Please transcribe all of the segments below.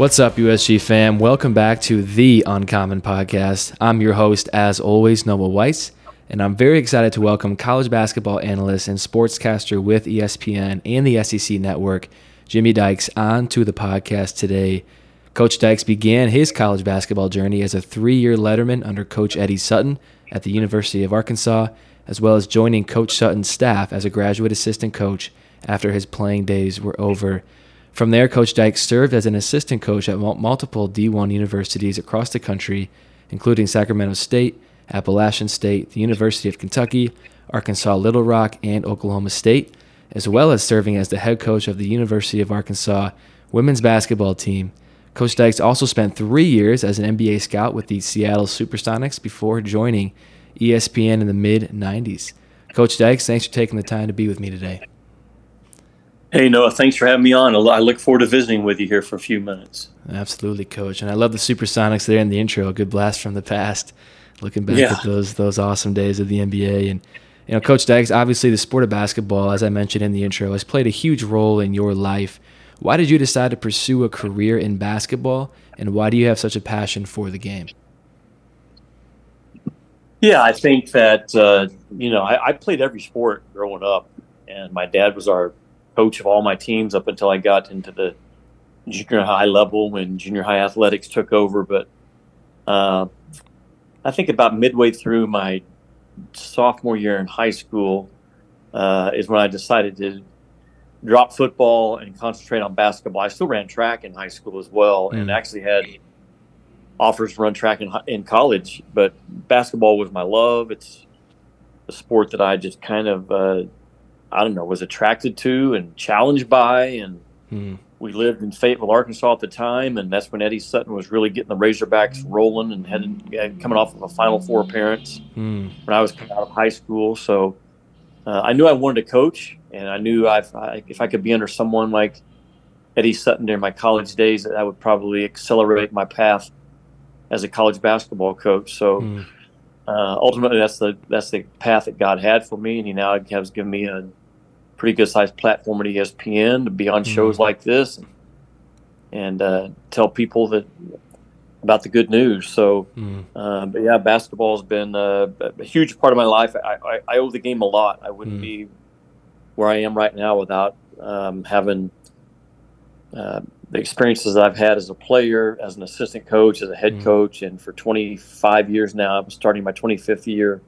What's up, USG fam? Welcome back to the Uncommon Podcast. I'm your host, as always, Noah Weiss, and I'm very excited to welcome college basketball analyst and sportscaster with ESPN and the SEC Network, Jimmy Dykes, onto the podcast today. Coach Dykes began his college basketball journey as a three year letterman under Coach Eddie Sutton at the University of Arkansas, as well as joining Coach Sutton's staff as a graduate assistant coach after his playing days were over. From there, Coach Dykes served as an assistant coach at multiple D1 universities across the country, including Sacramento State, Appalachian State, the University of Kentucky, Arkansas Little Rock, and Oklahoma State, as well as serving as the head coach of the University of Arkansas women's basketball team. Coach Dykes also spent three years as an NBA scout with the Seattle Supersonics before joining ESPN in the mid 90s. Coach Dykes, thanks for taking the time to be with me today. Hey, Noah, thanks for having me on. I look forward to visiting with you here for a few minutes. Absolutely, Coach. And I love the Supersonics there in the intro. A good blast from the past. Looking back yeah. at those those awesome days of the NBA. And, you know, Coach Dykes, obviously the sport of basketball, as I mentioned in the intro, has played a huge role in your life. Why did you decide to pursue a career in basketball? And why do you have such a passion for the game? Yeah, I think that, uh, you know, I, I played every sport growing up. And my dad was our coach of all my teams up until I got into the junior high level when junior high athletics took over. But uh, I think about midway through my sophomore year in high school uh, is when I decided to drop football and concentrate on basketball. I still ran track in high school as well, mm. and actually had offers to run track in, in college. But basketball was my love. It's a sport that I just kind of uh, I don't know, was attracted to and challenged by. And hmm. we lived in Fayetteville, Arkansas at the time, and that's when Eddie Sutton was really getting the Razorbacks rolling and heading, coming off of a Final Four appearance hmm. when I was coming out of high school. So uh, I knew I wanted to coach, and I knew I've, I, if I could be under someone like Eddie Sutton during my college days, that, that would probably accelerate my path as a college basketball coach. So. Hmm. Uh, ultimately, that's the that's the path that God had for me, and He now has given me a pretty good sized platform at ESPN to be on mm-hmm. shows like this and, and uh, tell people that about the good news. So, mm. uh, but yeah, basketball has been uh, a huge part of my life. I, I, I, owe the game a lot. I wouldn't mm. be where I am right now without um, having uh, the experiences that I've had as a player, as an assistant coach, as a head mm. coach, and for 25 years now, I'm starting my 25th year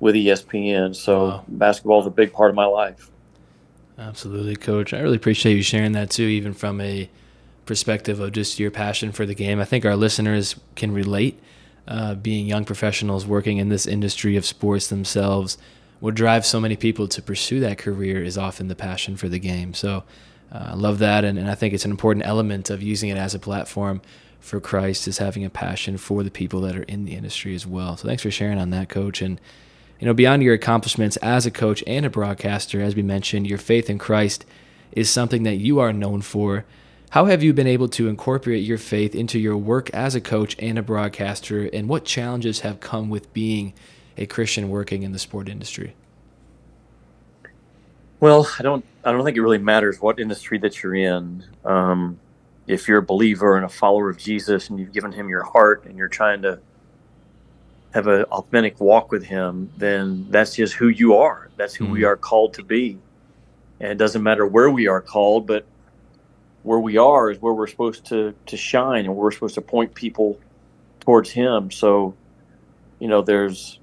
with ESPN. So, wow. basketball is a big part of my life. Absolutely, coach. I really appreciate you sharing that too, even from a perspective of just your passion for the game. I think our listeners can relate. Uh, being young professionals working in this industry of sports themselves, what drives so many people to pursue that career is often the passion for the game. So uh, I love that, and, and I think it's an important element of using it as a platform for Christ is having a passion for the people that are in the industry as well. So thanks for sharing on that, coach. And you know, beyond your accomplishments as a coach and a broadcaster, as we mentioned, your faith in Christ is something that you are known for. How have you been able to incorporate your faith into your work as a coach and a broadcaster, and what challenges have come with being a Christian working in the sport industry? Well, I don't. I don't think it really matters what industry that you're in. Um, if you're a believer and a follower of Jesus, and you've given Him your heart, and you're trying to have an authentic walk with him, then that's just who you are. That's who mm we are called to be. And it doesn't matter where we are called, but where we are is where we're supposed to to shine and we're supposed to point people towards him. So, you know, there's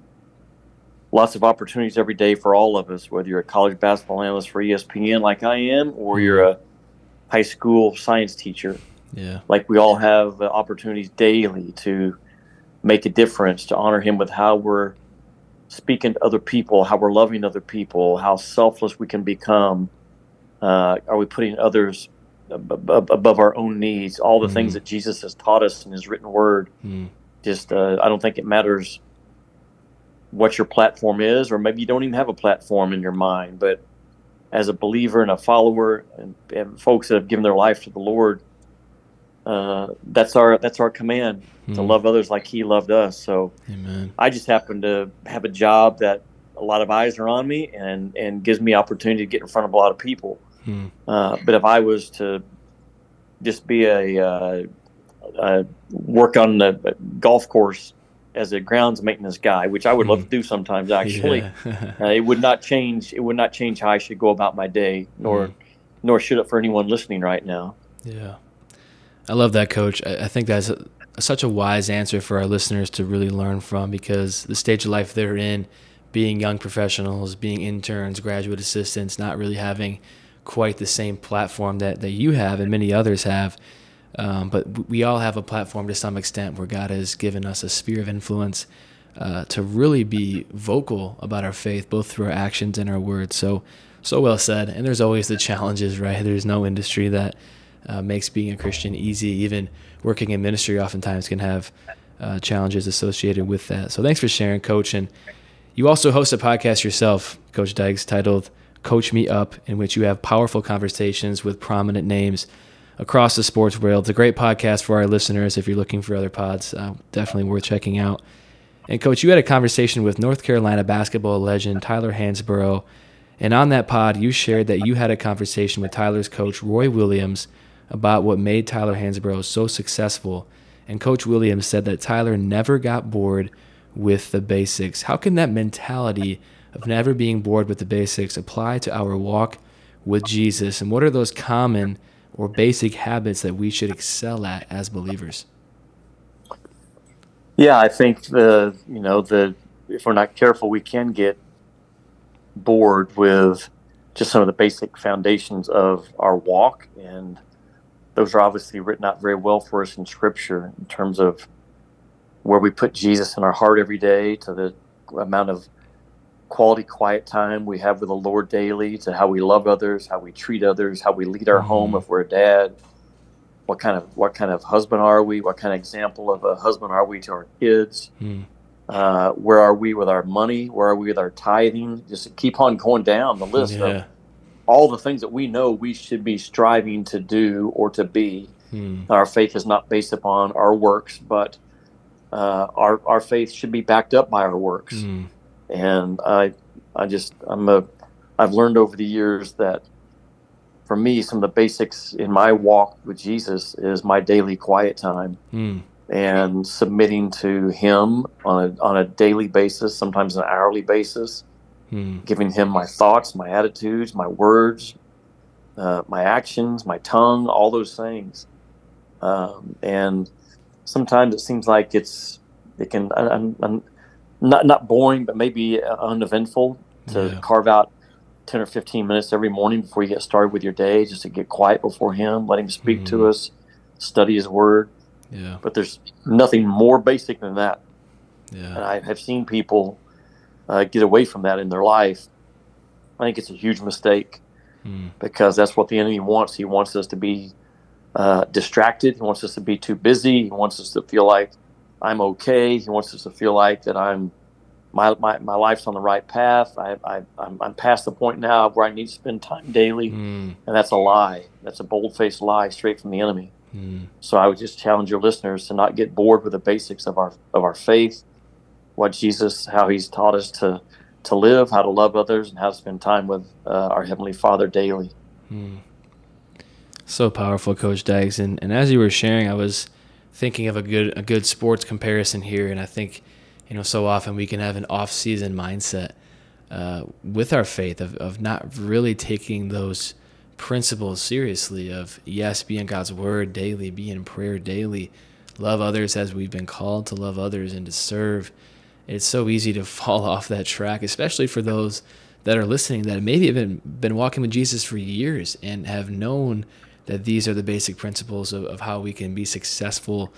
lots of opportunities every day for all of us, whether you're a college basketball analyst for ESPN like I am, or you're a high school science teacher. Yeah. Like we all have opportunities daily to make a difference, to honor Him with how we're speaking to other people, how we're loving other people, how selfless we can become. Uh, are we putting others above our own needs? All the mm. things that Jesus has taught us in His written Word. Mm. Just, uh, I don't think it matters what your platform is, or maybe you don't even have a platform in your mind. But as a believer and a follower, and, and folks that have given their life to the Lord, uh, that's our that's our command mm. to hmm. love others like He loved us. So, Amen. I just happen to have a job that a lot of eyes are on me, and and gives me opportunity to get in front of a lot of people. Mm. Uh, but if I was to just be a, uh, a work on the golf course as a grounds maintenance guy, which I would love to do sometimes. Actually, yeah. uh, it would not change. It would not change how I should go about my day, nor mm. nor should it for anyone listening right now. Yeah, I love that, Coach. I, I think that's a, such a wise answer for our listeners to really learn from because the stage of life they're in, being young professionals, being interns, graduate assistants, not really having quite the same platform that that you have and many others have um, but we all have a platform to some extent where God has given us a sphere of influence uh, to really be vocal about our faith, both through our actions and our words. So, so well said. And there's always the challenges, right? There's no industry that uh, makes being a Christian easy. Even working in ministry oftentimes can have uh, challenges associated with that. So, thanks for sharing, Coach. And you also host a podcast yourself, Coach Dykes, titled Coach Me Up, in which you have powerful conversations with prominent names across the sports world. It's a great podcast for our listeners. If you're looking for other pods, uh, definitely worth checking out. And coach, you had a conversation with North Carolina basketball legend Tyler Hansbrough, and on that pod, you shared that you had a conversation with Tyler's coach Roy Williams about what made Tyler Hansbrough so successful. And Coach Williams said that Tyler never got bored with the basics. How can that mentality of never being bored with the basics apply to our walk with Jesus? And what are those common or basic habits that we should excel at as believers? Yeah, I think the you know the if we're not careful, we can get bored with just some of the basic foundations of our walk, and those are obviously written out very well for us in Scripture in terms of where we put Jesus in our heart every day, to the amount of quality quiet time we have with the Lord daily, to how we love others, how we treat others, how we lead our mm-hmm. home if we're a dad. What kind of what kind of husband are we? What kind of example of a husband are we to our kids? Mm. Uh, where are we with our money? Where are we with our tithing? Just keep on going down the list yeah. of all the things that we know we should be striving to do or to be. Mm. Our faith is not based upon our works, but uh, our our faith should be backed up by our works. Mm and I I just I'm a I've learned over the years that for me some of the basics in my walk with Jesus is my daily quiet time mm. and submitting to Him on a on a daily basis, sometimes an hourly basis, mm. giving Him my thoughts, my attitudes, my words, uh, my actions, my tongue, all those things, um, and sometimes it seems like it's it can I, I'm, I'm not not boring, but maybe uh, uneventful to yeah. carve out 10 or 15 minutes every morning before you get started with your day just to get quiet before him let him speak mm-hmm. to us study his word yeah but there's nothing more basic than that yeah and i have seen people uh, get away from that in their life i think it's a huge mistake mm. because that's what the enemy wants he wants us to be uh, distracted he wants us to be too busy he wants us to feel like I'm okay. He wants us to feel like that I'm my, my, my life's on the right path. I, I, I'm, I'm past the point now where I need to spend time daily. Mm. And that's a lie. That's a bold faced lie straight from the enemy. Mm. So I would just challenge your listeners to not get bored with the basics of our, of our faith, what Jesus, how he's taught us to, to live, how to love others, and how to spend time with uh, our Heavenly Father daily. Mm. So powerful, Coach Dykes. And, and as you were sharing, I was thinking of a good a good sports comparison here, and I think you know so often we can have an off season mindset uh, with our faith of of not really taking those principles seriously. Of yes, be in God's word daily, be in prayer daily, love others as we've been called to love others and to serve. It's so easy to fall off that track, especially for those that are listening that maybe have been, been walking with Jesus for years and have known that these are the basic principles of, of how we can be successful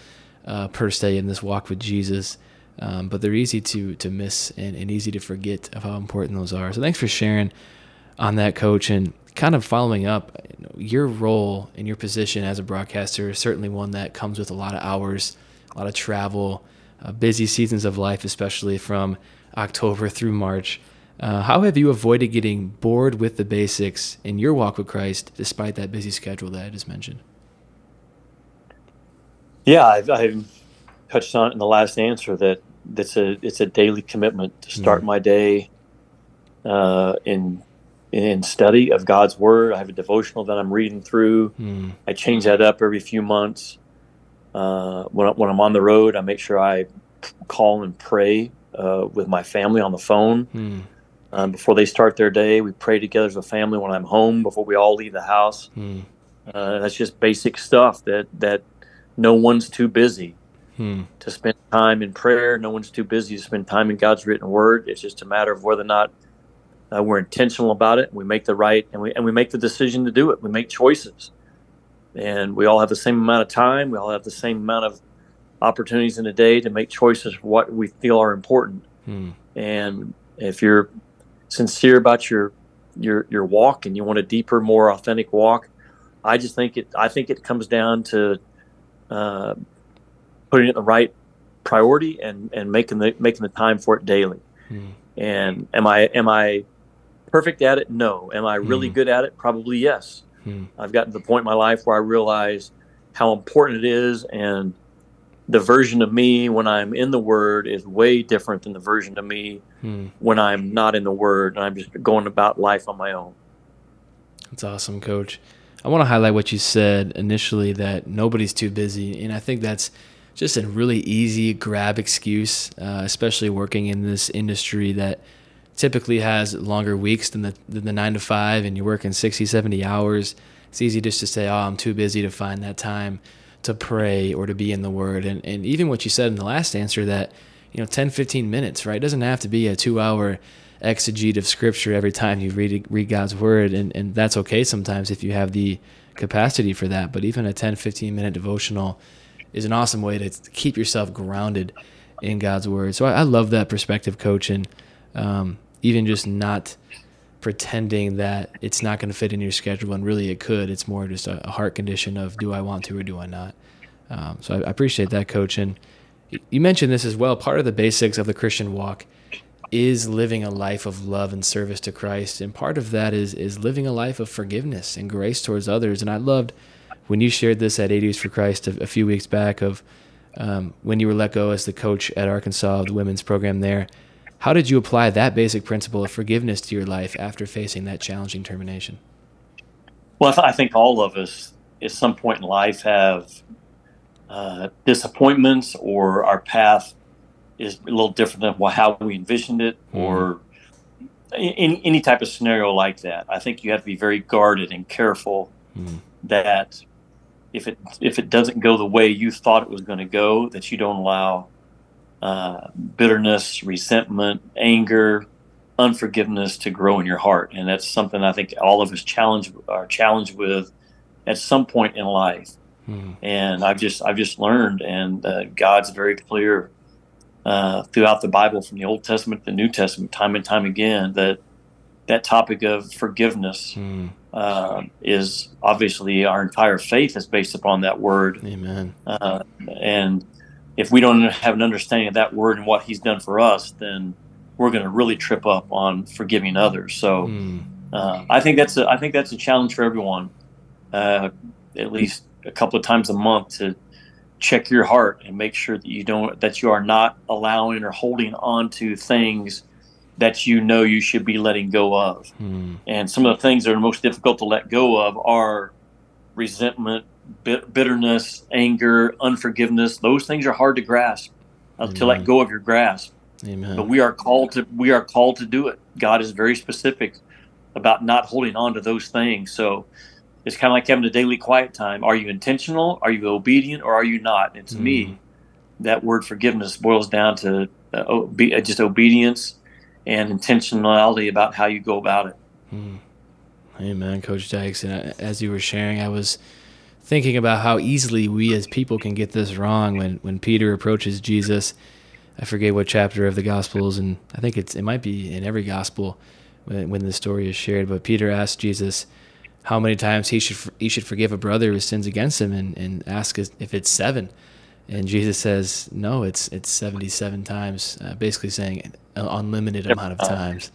uh, per se in this walk with Jesus. Um, but they're easy to to miss and, and easy to forget of how important those are. So thanks for sharing on that, Coach, and kind of following up. You know, your role and your position as a broadcaster is certainly one that comes with a lot of hours, a lot of travel, uh, busy seasons of life, especially from October through March. Uh, how have you avoided getting bored with the basics in your walk with Christ, despite that busy schedule that I just mentioned? Yeah, I've, I've touched on it in the last answer that it's a it's a daily commitment to start mm. my day uh, in in study of God's Word. I have a devotional that I'm reading through. Mm. I change that up every few months. Uh, when, when I'm on the road, I make sure I call and pray uh, with my family on the phone. Mm. Um, before they start their day, we pray together as a family when I'm home before we all leave the house. Mm. Uh, that's just basic stuff that that no one's too busy hmm. to spend time in prayer. No one's too busy to spend time in God's written word. It's just a matter of whether or not uh, we're intentional about it. We make the right and we and we make the decision to do it. We make choices, and we all have the same amount of time. We all have the same amount of opportunities in a day to make choices for what we feel are important. Hmm. And if you're sincere about your your your walk and you want a deeper, more authentic walk, I just think it. I think it comes down to uh, putting it in the right priority and and making the making the time for it daily. Hmm. And am I am I perfect at it? No. Am I really hmm. good at it? Probably yes. Hmm. I've gotten to the point in my life where I realize how important it is and the version of me when I'm in the Word is way different than the version of me hmm. when I'm not in the Word and I'm just going about life on my own. That's awesome, Coach. I want to highlight what you said initially that nobody's too busy, and I think that's just a really easy grab excuse, uh, especially working in this industry that typically has longer weeks than the, than the nine to five, and you're working 60, 70 hours. It's easy just to say, "Oh, I'm too busy to find that time." to pray or to be in the word and, and even what you said in the last answer that you know 10 15 minutes right it doesn't have to be a two hour exegete of scripture every time you read read god's word and, and that's okay sometimes if you have the capacity for that but even a 10 15 minute devotional is an awesome way to keep yourself grounded in god's word so i, I love that perspective coach and um, even just not pretending that it's not going to fit in your schedule and really it could. It's more just a, heart condition of do I want to or do I not. Um, so I, I, appreciate that, coach. And you mentioned this as well. Part of the basics of the Christian walk is living a life of love and service to Christ, and part of that is is living a life of forgiveness and grace towards others. And I loved when you shared this at 80s for Christ a, a few weeks back of um, when you were let go as the coach at Arkansas, of the women's program there how did you apply that basic principle of forgiveness to your life after facing that challenging termination? Well, I think all of us at some point in life have uh, disappointments or our path is a little different than how we envisioned it mm-hmm. or any, any type of scenario like that. I think you have to be very guarded and careful mm-hmm. that if it if it doesn't go the way you thought it was going to go, that you don't allow uh, bitterness, resentment, anger, unforgiveness to grow in your heart, and that's something I think all of us challenge are challenged with at some point in life. Hmm. And I've just I've just learned, and uh, God's very clear uh, throughout the Bible, from the Old Testament to the New Testament, time and time again, that that topic of forgiveness hmm. uh, is obviously our entire faith is based upon that word. Amen. Uh, and if we don't have an understanding of that word and what he's done for us, then we're going to really trip up on forgiving others. So mm. uh, I think that's a, I think that's a challenge for everyone, uh, at least a couple of times a month to check your heart and make sure that you don't that you are not allowing or holding on to things that you know you should be letting go of. Mm. And some of the things that are most difficult to let go of are resentment, bitterness, anger, unforgiveness, those things are hard to grasp, uh, to let go of your grasp. Amen. But we are called to we are called to do it. God is very specific about not holding on to those things. So it's kind of like having a daily quiet time. Are you intentional? Are you obedient? Or are you not? And to mm. me, that word forgiveness boils down to uh, obe- uh, just obedience and intentionality about how you go about it. Hmm. Amen, Coach Dykes. And as you were sharing, I was thinking about how easily we as people can get this wrong when, when Peter approaches Jesus. I forget what chapter of the Gospels, and I think it's it might be in every Gospel when, when the story is shared. But Peter asked Jesus how many times he should he should forgive a brother who sins against him, and, and ask if it's seven. And Jesus says, no, it's it's 77 times, uh, basically saying an unlimited amount of times.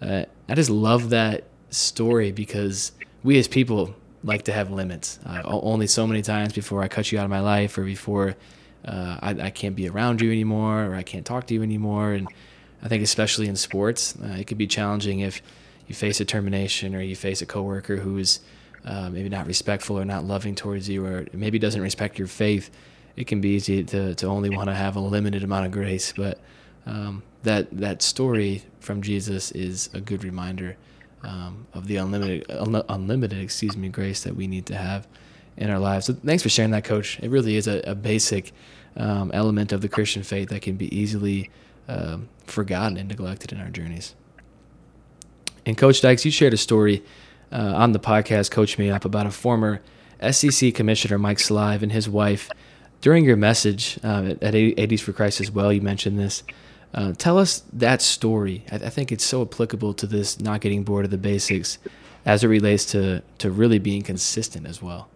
Uh, I just love that story because we as people like to have limits. Uh, only so many times before I cut you out of my life or before uh, I, I, can't be around you anymore or I can't talk to you anymore. And I think especially in sports, uh, it could be challenging if you face a termination or you face a coworker who is uh, maybe not respectful or not loving towards you or maybe doesn't respect your faith it can be easy to, to only want to have a limited amount of grace. But um, that that story from Jesus is a good reminder um, of the unlimited un- unlimited excuse me grace that we need to have in our lives. So thanks for sharing that, Coach. It really is a, a basic um, element of the Christian faith that can be easily um, forgotten and neglected in our journeys. And Coach Dykes, you shared a story uh, on the podcast, Coach Me Up, about a former SEC commissioner, Mike Slive, and his wife during your message uh, at 80s for Christ as well, you mentioned this. Uh, tell us that story. I, I, think it's so applicable to this not getting bored of the basics as it relates to, to really being consistent as well.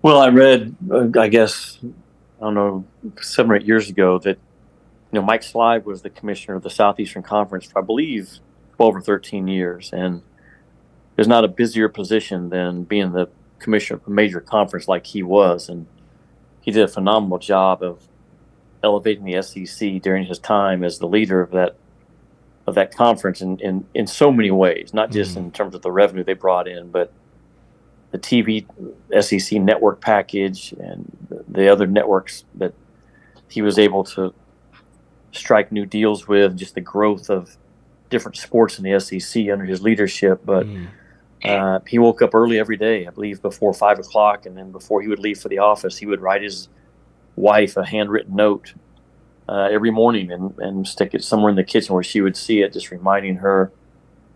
Well, I read, uh, I guess, I don't know, seven or eight years ago that, you know, Mike Slive was the commissioner of the Southeastern Conference for, I believe, 12 or 13 years. And there's not a busier position than being the commissioner of a major conference like he was, and he did a phenomenal job of elevating the SEC during his time as the leader of that of that conference in, in, in so many ways, not just mm-hmm. in terms of the revenue they brought in, but the TV SEC network package and the other networks that he was able to strike new deals with, just the growth of different sports in the SEC under his leadership. But mm. Uh, he woke up early every day, I believe, before five o'clock, and then before he would leave for the office, he would write his wife a handwritten note uh, every morning and, and stick it somewhere in the kitchen where she would see it, just reminding her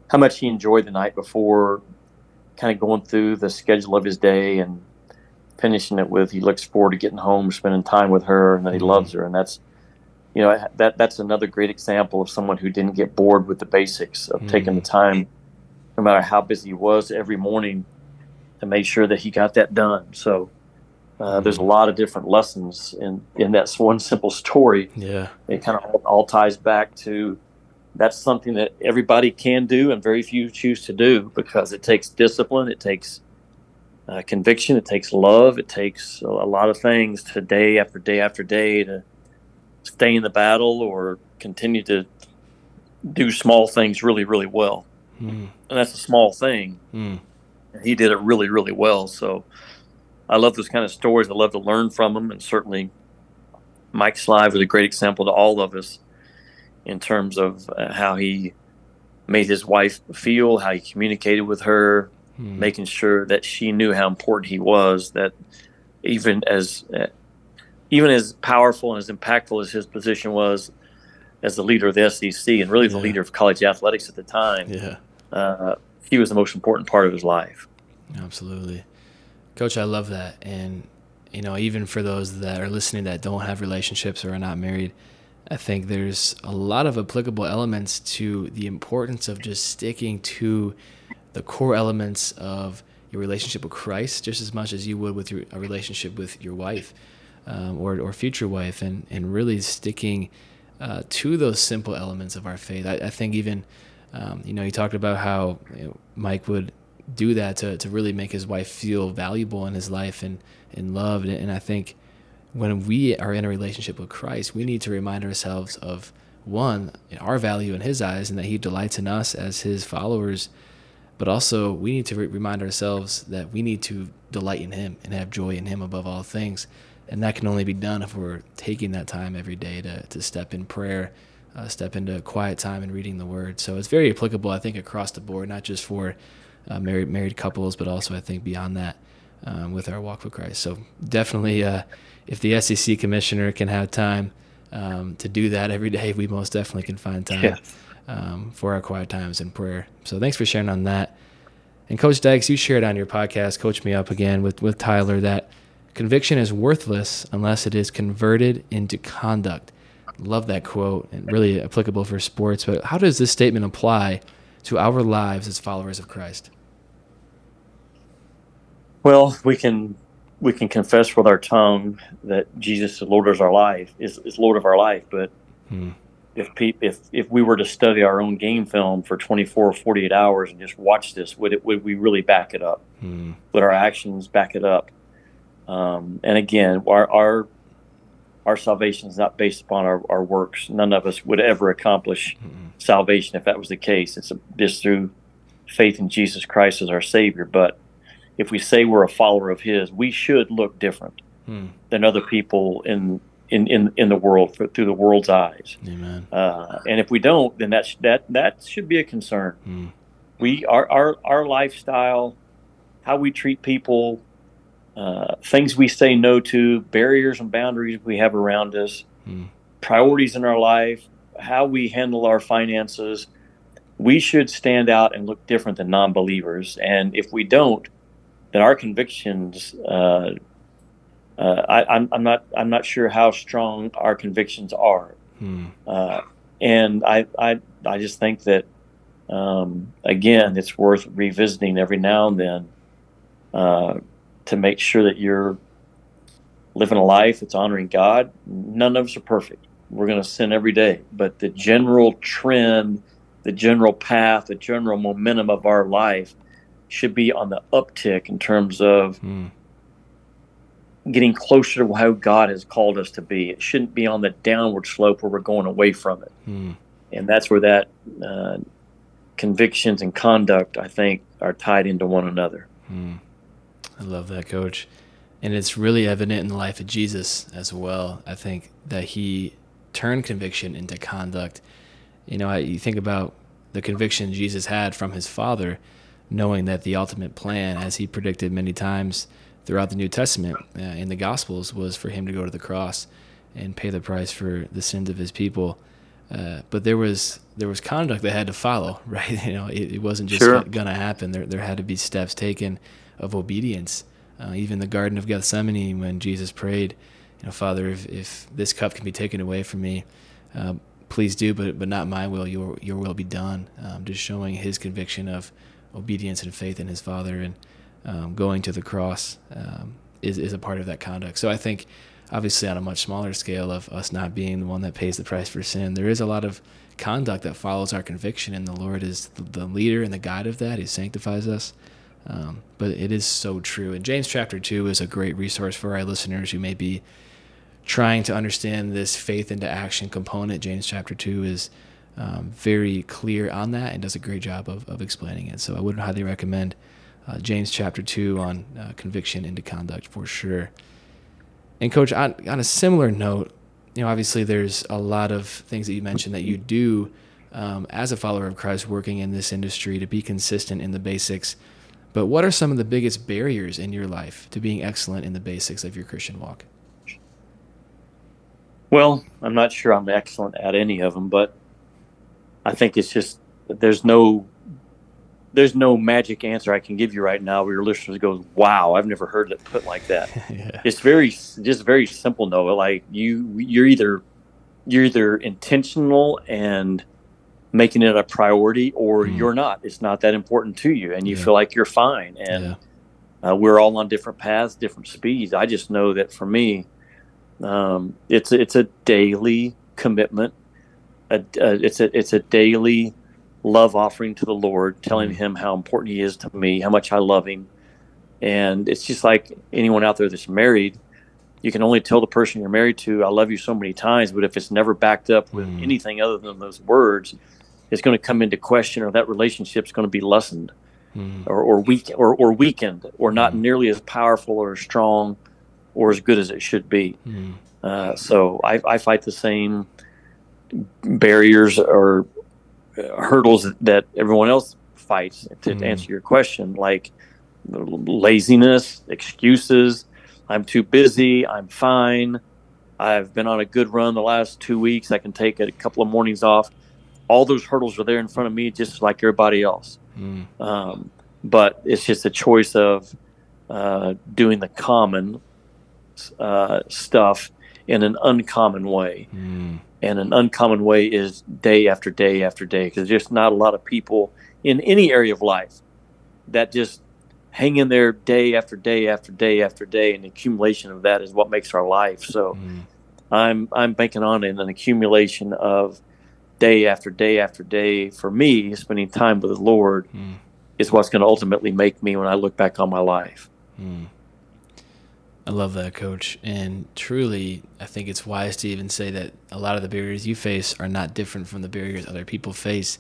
how much he enjoyed the night before, kind of going through the schedule of his day and finishing it with he looks forward to getting home, spending time with her, and that he mm-hmm. loves her, and that's you know that that's another great example of someone who didn't get bored with the basics of mm-hmm. taking the time no matter how busy he was every morning to make sure that he got that done. So uh, there's a lot of different lessons in in that one simple story. Yeah, it kind of all, all ties back to that's something that everybody can do and very few choose to do because it takes discipline, it takes uh, conviction, it takes love, it takes a, a lot of things to day after day after day to stay in the battle or continue to do small things really, really well. Mm. And that's a small thing. Mm. He did it really, really well. So I love those kind of stories. I love to learn from them. And certainly Mike Slive was a great example to all of us in terms of uh, how he made his wife feel, how he communicated with her, mm. making sure that she knew how important he was, that even as uh, even as powerful and as impactful as his position was, as the leader of the SEC and really the yeah. leader of college athletics at the time. Yeah. Uh, he was the most important part of his life. Absolutely. Coach, I love that. And, you know, even for those that are listening that don't have relationships or are not married, I think there's a lot of applicable elements to the importance of just sticking to the core elements of your relationship with Christ just as much as you would with your a relationship with your wife um, or, or future wife and, and really sticking uh, to those simple elements of our faith. I, I think even, um, you know, you talked about how you know, Mike would do that to, to really make his wife feel valuable in his life and, and loved. And I think when we are in a relationship with Christ, we need to remind ourselves of one, our value in his eyes and that he delights in us as his followers. But also, we need to re- remind ourselves that we need to delight in him and have joy in him above all things and that can only be done if we're taking that time every day to, to step in prayer uh, step into quiet time and reading the word so it's very applicable i think across the board not just for uh, married married couples but also i think beyond that um, with our walk with christ so definitely uh, if the sec commissioner can have time um, to do that every day, we most definitely can find time yeah. um, for our quiet times in prayer. So thanks for sharing on that. And Coach Dykes, you shared on your podcast, Coach Me Up again with, with Tyler, that conviction is worthless unless it is converted into conduct. Love that quote and really applicable for sports. But how does this statement apply to our lives as followers of Christ? Well, we can we can confess with our tongue that Jesus is Lord of our life is, is Lord of our life, but hmm. if pe- if if we were to study our own game film for 24 or 48 hours and just watch this, would it would we really back it up? Hmm. Would our actions back it up? Um, and again, our our our salvation is not based upon our, our works. None of us would ever accomplish hmm salvation if that was the case. It's just through faith in Jesus Christ as our Savior. But if we say we're a follower of His, we should look different hmm. than other people in in, in, in the world for, through the world's eyes. Amen. Uh, and if we don't, then that that that should be a concern. Hmm. We our, our our lifestyle, how we treat people, uh, things we say no to, barriers and boundaries we have around us, hmm. priorities in our life, how we handle our finances. We should stand out and look different than non-believers. And if we don't, then our convictions. Uh, uh, I, am not. I'm not sure how strong our convictions are, hmm. uh, and I, I. I just think that, um, again, it's worth revisiting every now and then uh, to make sure that you're living a life that's honoring God. None of us are perfect. We're going to sin every day, but the general trend, the general path, the general momentum of our life should be on the uptick in terms of mm. getting closer to how God has called us to be. It shouldn't be on the downward slope where we're going away from it. Mm. And that's where that uh, convictions and conduct, I think, are tied into one another. Mm. I love that, Coach. And it's really evident in the life of Jesus as well. I think that he turned conviction into conduct. You know, you think about the conviction Jesus had from his Father knowing that the ultimate plan, as he predicted many times throughout the New Testament uh, in the Gospels, was for him to go to the cross and pay the price for the sins of his people. Uh, but there was there was conduct that had to follow, right? You know, it, it wasn't just sure. going to happen. There there had to be steps taken of obedience. Uh, even the Garden of Gethsemane, when Jesus prayed, you know, Father, if, if this cup can be taken away from me, uh, please do, but but not my will, your your will be done. Um, just showing his conviction of obedience and faith in his Father and um, going to the cross um, is, is a part of that conduct. So I think, obviously, on a much smaller scale of us not being the one that pays the price for sin, there is a lot of conduct that follows our conviction, and the Lord is the leader and the guide of that. He sanctifies us. Um, but it is so true. And James chapter 2 is a great resource for our listeners who may be trying to understand this faith into action component. James chapter 2 is um, very clear on that and does a great job of, of explaining it. So I would highly recommend uh, James chapter 2 on uh, conviction into conduct for sure. And, Coach, on, on a similar note, you know, obviously there's a lot of things that you mentioned that you do um, as a follower of Christ working in this industry to be consistent in the basics. But what are some of the biggest barriers in your life to being excellent in the basics of your Christian walk? Well, I'm not sure I'm excellent at any of them, but I think it's just there's no there's no magic answer I can give you right now where your listeners goes, "Wow, I've never heard it put like that." yeah. It's very just very simple, Noah. Like you, you're either you're either intentional and making it a priority, or mm. you're not. It's not that important to you, and you yeah. feel like you're fine. And yeah. uh, we're all on different paths, different speeds. I just know that for me, um, it's it's a daily commitment a, a, it's a it's a daily love offering to the Lord, telling mm-hmm. Him how important He is to me, how much I love Him, and it's just like anyone out there that's married. You can only tell the person you're married to, "I love you" so many times, but if it's never backed up with mm. anything other than those words, it's going to come into question, or that relationship is going to be lessened, mm. or or weak or, or weakened, or not mm. nearly as powerful or as strong, or as good as it should be. Mm. Uh, so I, I fight the same barriers or hurdles that everyone else fights to, mm. answer your question like laziness excuses i'm too busy i'm fine I've been on a good run the last two weeks. I can take a couple of mornings off. All those hurdles are there in front of me, just like everybody else. Mm. Um, but it's just a choice of uh, doing the common uh, stuff in an uncommon way. Mm. And an uncommon way is day after day after day because there's just not a lot of people in any area of life that just hang in there day after day after day after day. And the accumulation of that is what makes our life. So mm. I'm I'm banking on it, an accumulation of day after day after day for me spending time with the Lord mm. is what's going to ultimately make me when I look back on my life. Mm. I love that, coach. And truly, I think it's wise to even say that a lot of the barriers you face are not different from the barriers other people face.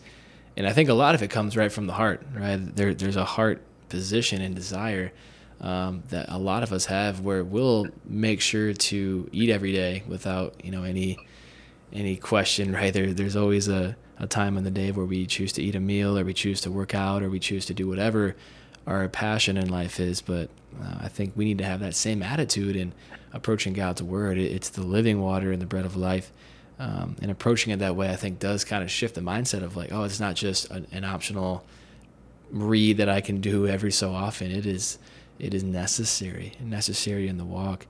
And I think a lot of it comes right from the heart, right? There, there's a heart position and desire um, that a lot of us have where we'll make sure to eat every day without, you know, any any question, right? There, there's always a, a time in the day where we choose to eat a meal or we choose to work out or we choose to do whatever our passion in life is. But uh, I think we need to have that same attitude in approaching God's word. It's the living water and the bread of life. Um, and approaching it that way, I think, does kind of shift the mindset of like, oh, it's not just an, an optional read that I can do every so often. It is, it is necessary, necessary in the walk.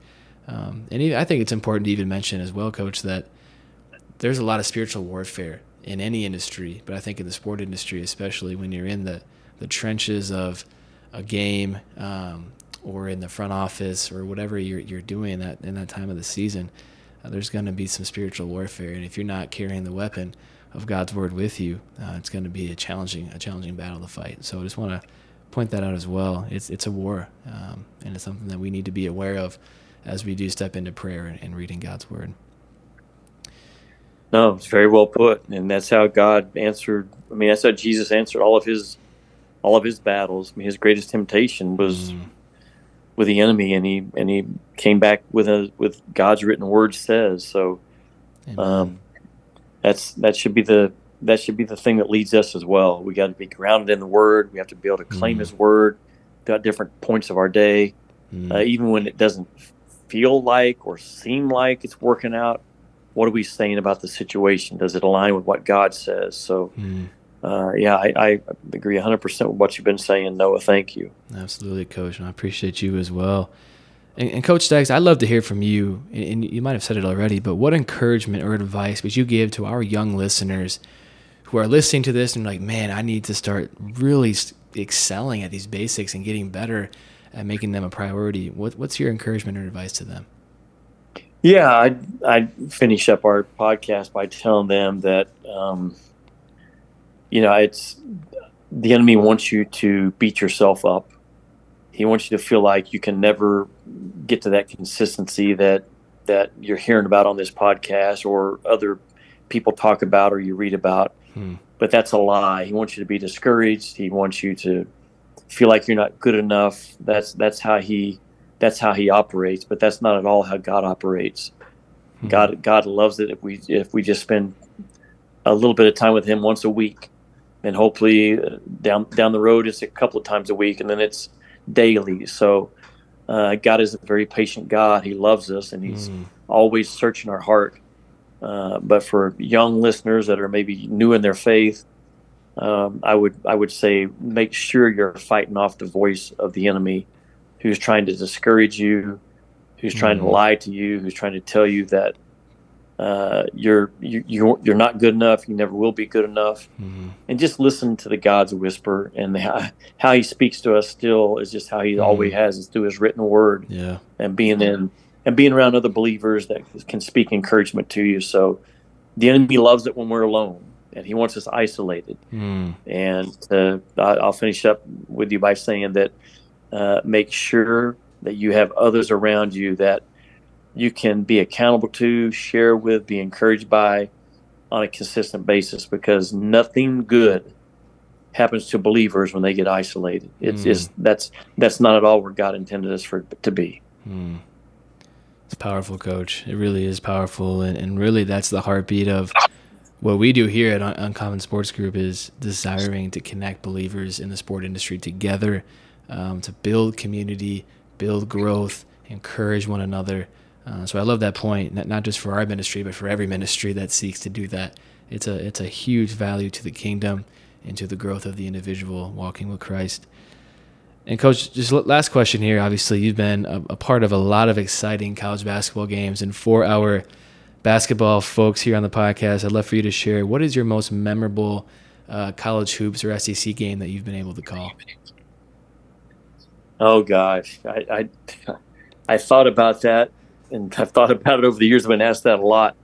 Um, and I think it's important to even mention as well, Coach, that there's a lot of spiritual warfare in any industry, but I think in the sport industry, especially when you're in the the trenches of a game um, or in the front office or whatever you're, you're doing that in that time of the season, uh, there's going to be some spiritual warfare. And if you're not carrying the weapon of God's word with you, uh, it's going to be a challenging a challenging battle to fight. So I just want to point that out as well. It's it's a war, um, and it's something that we need to be aware of as we do step into prayer and, and reading God's word. No, it's very well put, and that's how God answered. I mean, that's how Jesus answered all of his all of his battles. I mean, his greatest temptation was mm. with the enemy, and he and he came back with a with God's written word says. So, um, that's that should be the that should be the thing that leads us as well. We got to be grounded in the Word. We have to be able to claim mm. His Word at different points of our day, mm. uh, even when it doesn't feel like or seem like it's working out. What are we saying about the situation? Does it align with what God says? So, mm uh, yeah, I, I, agree 100% with what you've been saying, Noah. Thank you. Absolutely, Coach. And I appreciate you as well. And, and Coach Staggs, I'd love to hear from you. And you might have said it already, but what encouragement or advice would you give to our young listeners who are listening to this and like, man, I need to start really excelling at these basics and getting better at making them a priority? What, what's your encouragement or advice to them? Yeah, I I finish up our podcast by telling them that um, you know, it's the enemy wants you to beat yourself up. He wants you to feel like you can never get to that consistency that that you're hearing about on this podcast or other people talk about or you read about. Hmm. But that's a lie. He wants you to be discouraged. He wants you to feel like you're not good enough. That's that's how he that's how he operates. But that's not at all how God operates. Hmm. God God loves it if we if we just spend a little bit of time with Him once a week and hopefully uh, down down the road it's a couple of times a week, and then it's daily. So uh, God is a very patient God. He loves us, and He's mm. always searching our heart. Uh, but for young listeners that are maybe new in their faith, um, I would I would say make sure you're fighting off the voice of the enemy, who's trying to discourage you, who's trying mm. to lie to you, who's trying to tell you that uh, you're you, you're you're not good enough. You never will be good enough. Mm-hmm. And just listen to the God's whisper and the, how, how He speaks to us. Still is just how He mm-hmm. always has is through His written word. Yeah, and being in and being around other believers that can speak encouragement to you. So the enemy loves it when we're alone, and he wants us isolated. Mm. And uh, I'll finish up with you by saying that uh, make sure that you have others around you that you can be accountable to, share with, be encouraged by on a consistent basis because nothing good happens to believers when they get isolated. It's mm. just that's that's not at all where God intended us for to be. Mm. It's powerful, coach. It really is powerful and, and really that's the heartbeat of what we do here at Uncommon Sports Group is desiring to connect believers in the sport industry together um, to build community, build growth, encourage one another Uh, so I love that point, not, just for our ministry, but for every ministry that seeks to do that. It's a it's a huge value to the kingdom and to the growth of the individual walking with Christ. And coach, just last question here. Obviously, you've been a, a part of a lot of exciting college basketball games, and for our basketball folks here on the podcast, I'd love for you to share what is your most memorable uh, college hoops or SEC game that you've been able to call. Oh gosh, I, I, I thought about that, and I've thought about it over the years. I've been asked that a lot.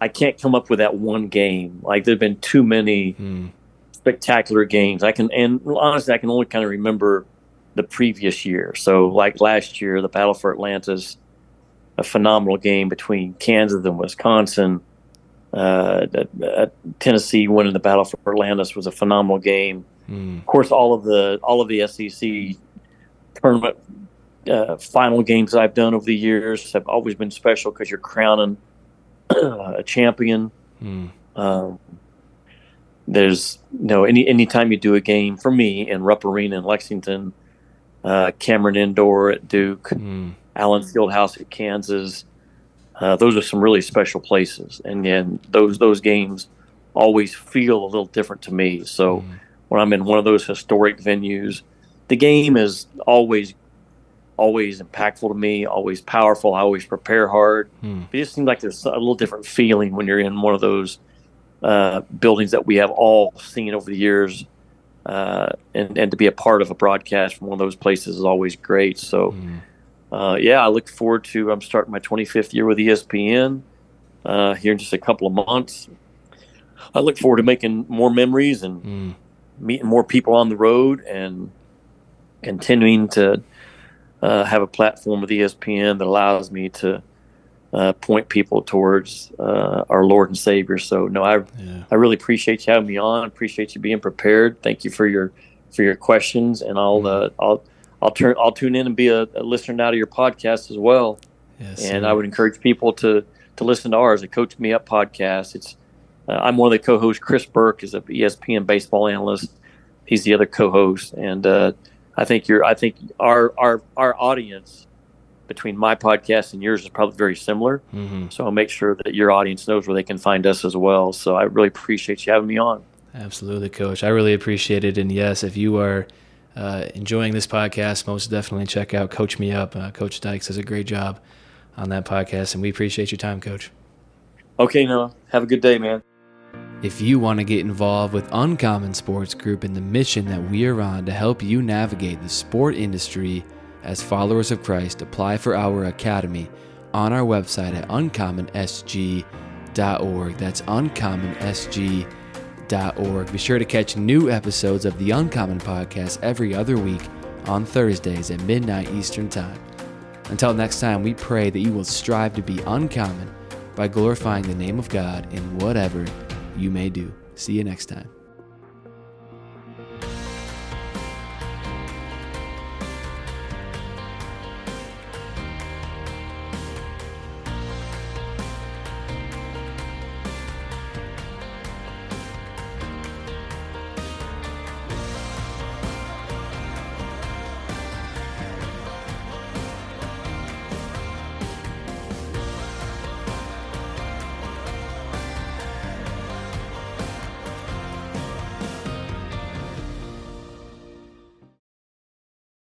I can't come up with that one game. Like there've been too many mm. spectacular games. I can, and honestly, I can only kind of remember the previous year. So, like last year, the Battle for Atlantis, a phenomenal game between Kansas and Wisconsin. Uh, Tennessee winning the Battle for Atlantis was a phenomenal game. Mm. Of course, all of the all of the SEC tournament uh, final games I've done over the years have always been special because you're crowning a champion. Mm. Um, there's you know any anytime you do a game for me in Rupp Arena in Lexington, uh, Cameron Indoor at Duke, mm. Allen Fieldhouse at Kansas. Uh, those are some really special places, and then those those games always feel a little different to me. So mm. when I'm in one of those historic venues, the game is always always impactful to me, always powerful. I always prepare hard. Hmm. It just seems like there's a little different feeling when you're in one of those uh, buildings that we have all seen over the years. Uh, and, and to be a part of a broadcast from one of those places is always great. So, hmm. uh, yeah, I look forward to. I'm starting my 25th year with ESPN uh, here in just a couple of months. I look forward to making more memories and hmm. meeting more people on the road and continuing to uh, have a platform with ESPN that allows me to uh, point people towards uh, our Lord and Savior. So no, I yeah. I really appreciate you having me on. Appreciate you being prepared. Thank you for your for your questions, and I'll mm-hmm. I'll I'll turn I'll tune in and be a, a listener now to your podcast as well. Yes, and. I would encourage people to to listen to ours, the Coach Me Up podcast. It's uh, I'm one of the co-hosts. Chris Burke is a ESPN baseball analyst. He's the other co-host, and uh, I think you're. I think our our our audience between my podcast and yours is probably very similar. Mm-hmm. So I'll make sure that your audience knows where they can find us as well. So I really appreciate you having me on. Absolutely, Coach. I really appreciate it. And yes, if you are uh, enjoying this podcast, most definitely check out Coach Me Up. Uh, Coach Dykes does a great job on that podcast, and we appreciate your time, Coach. Okay, Noah. Have a good day, man. If you want to get involved with Uncommon Sports Group and the mission that we are on to help you navigate the sport industry as followers of Christ, apply for our academy on our website at uncommonsg.org. That's uncommonsg.org. Be sure to catch new episodes of the Uncommon Podcast every other week on Thursdays at midnight Eastern Time. Until next time, we pray that you will strive to be uncommon by glorifying the name of God in whatever you may do. See you next time.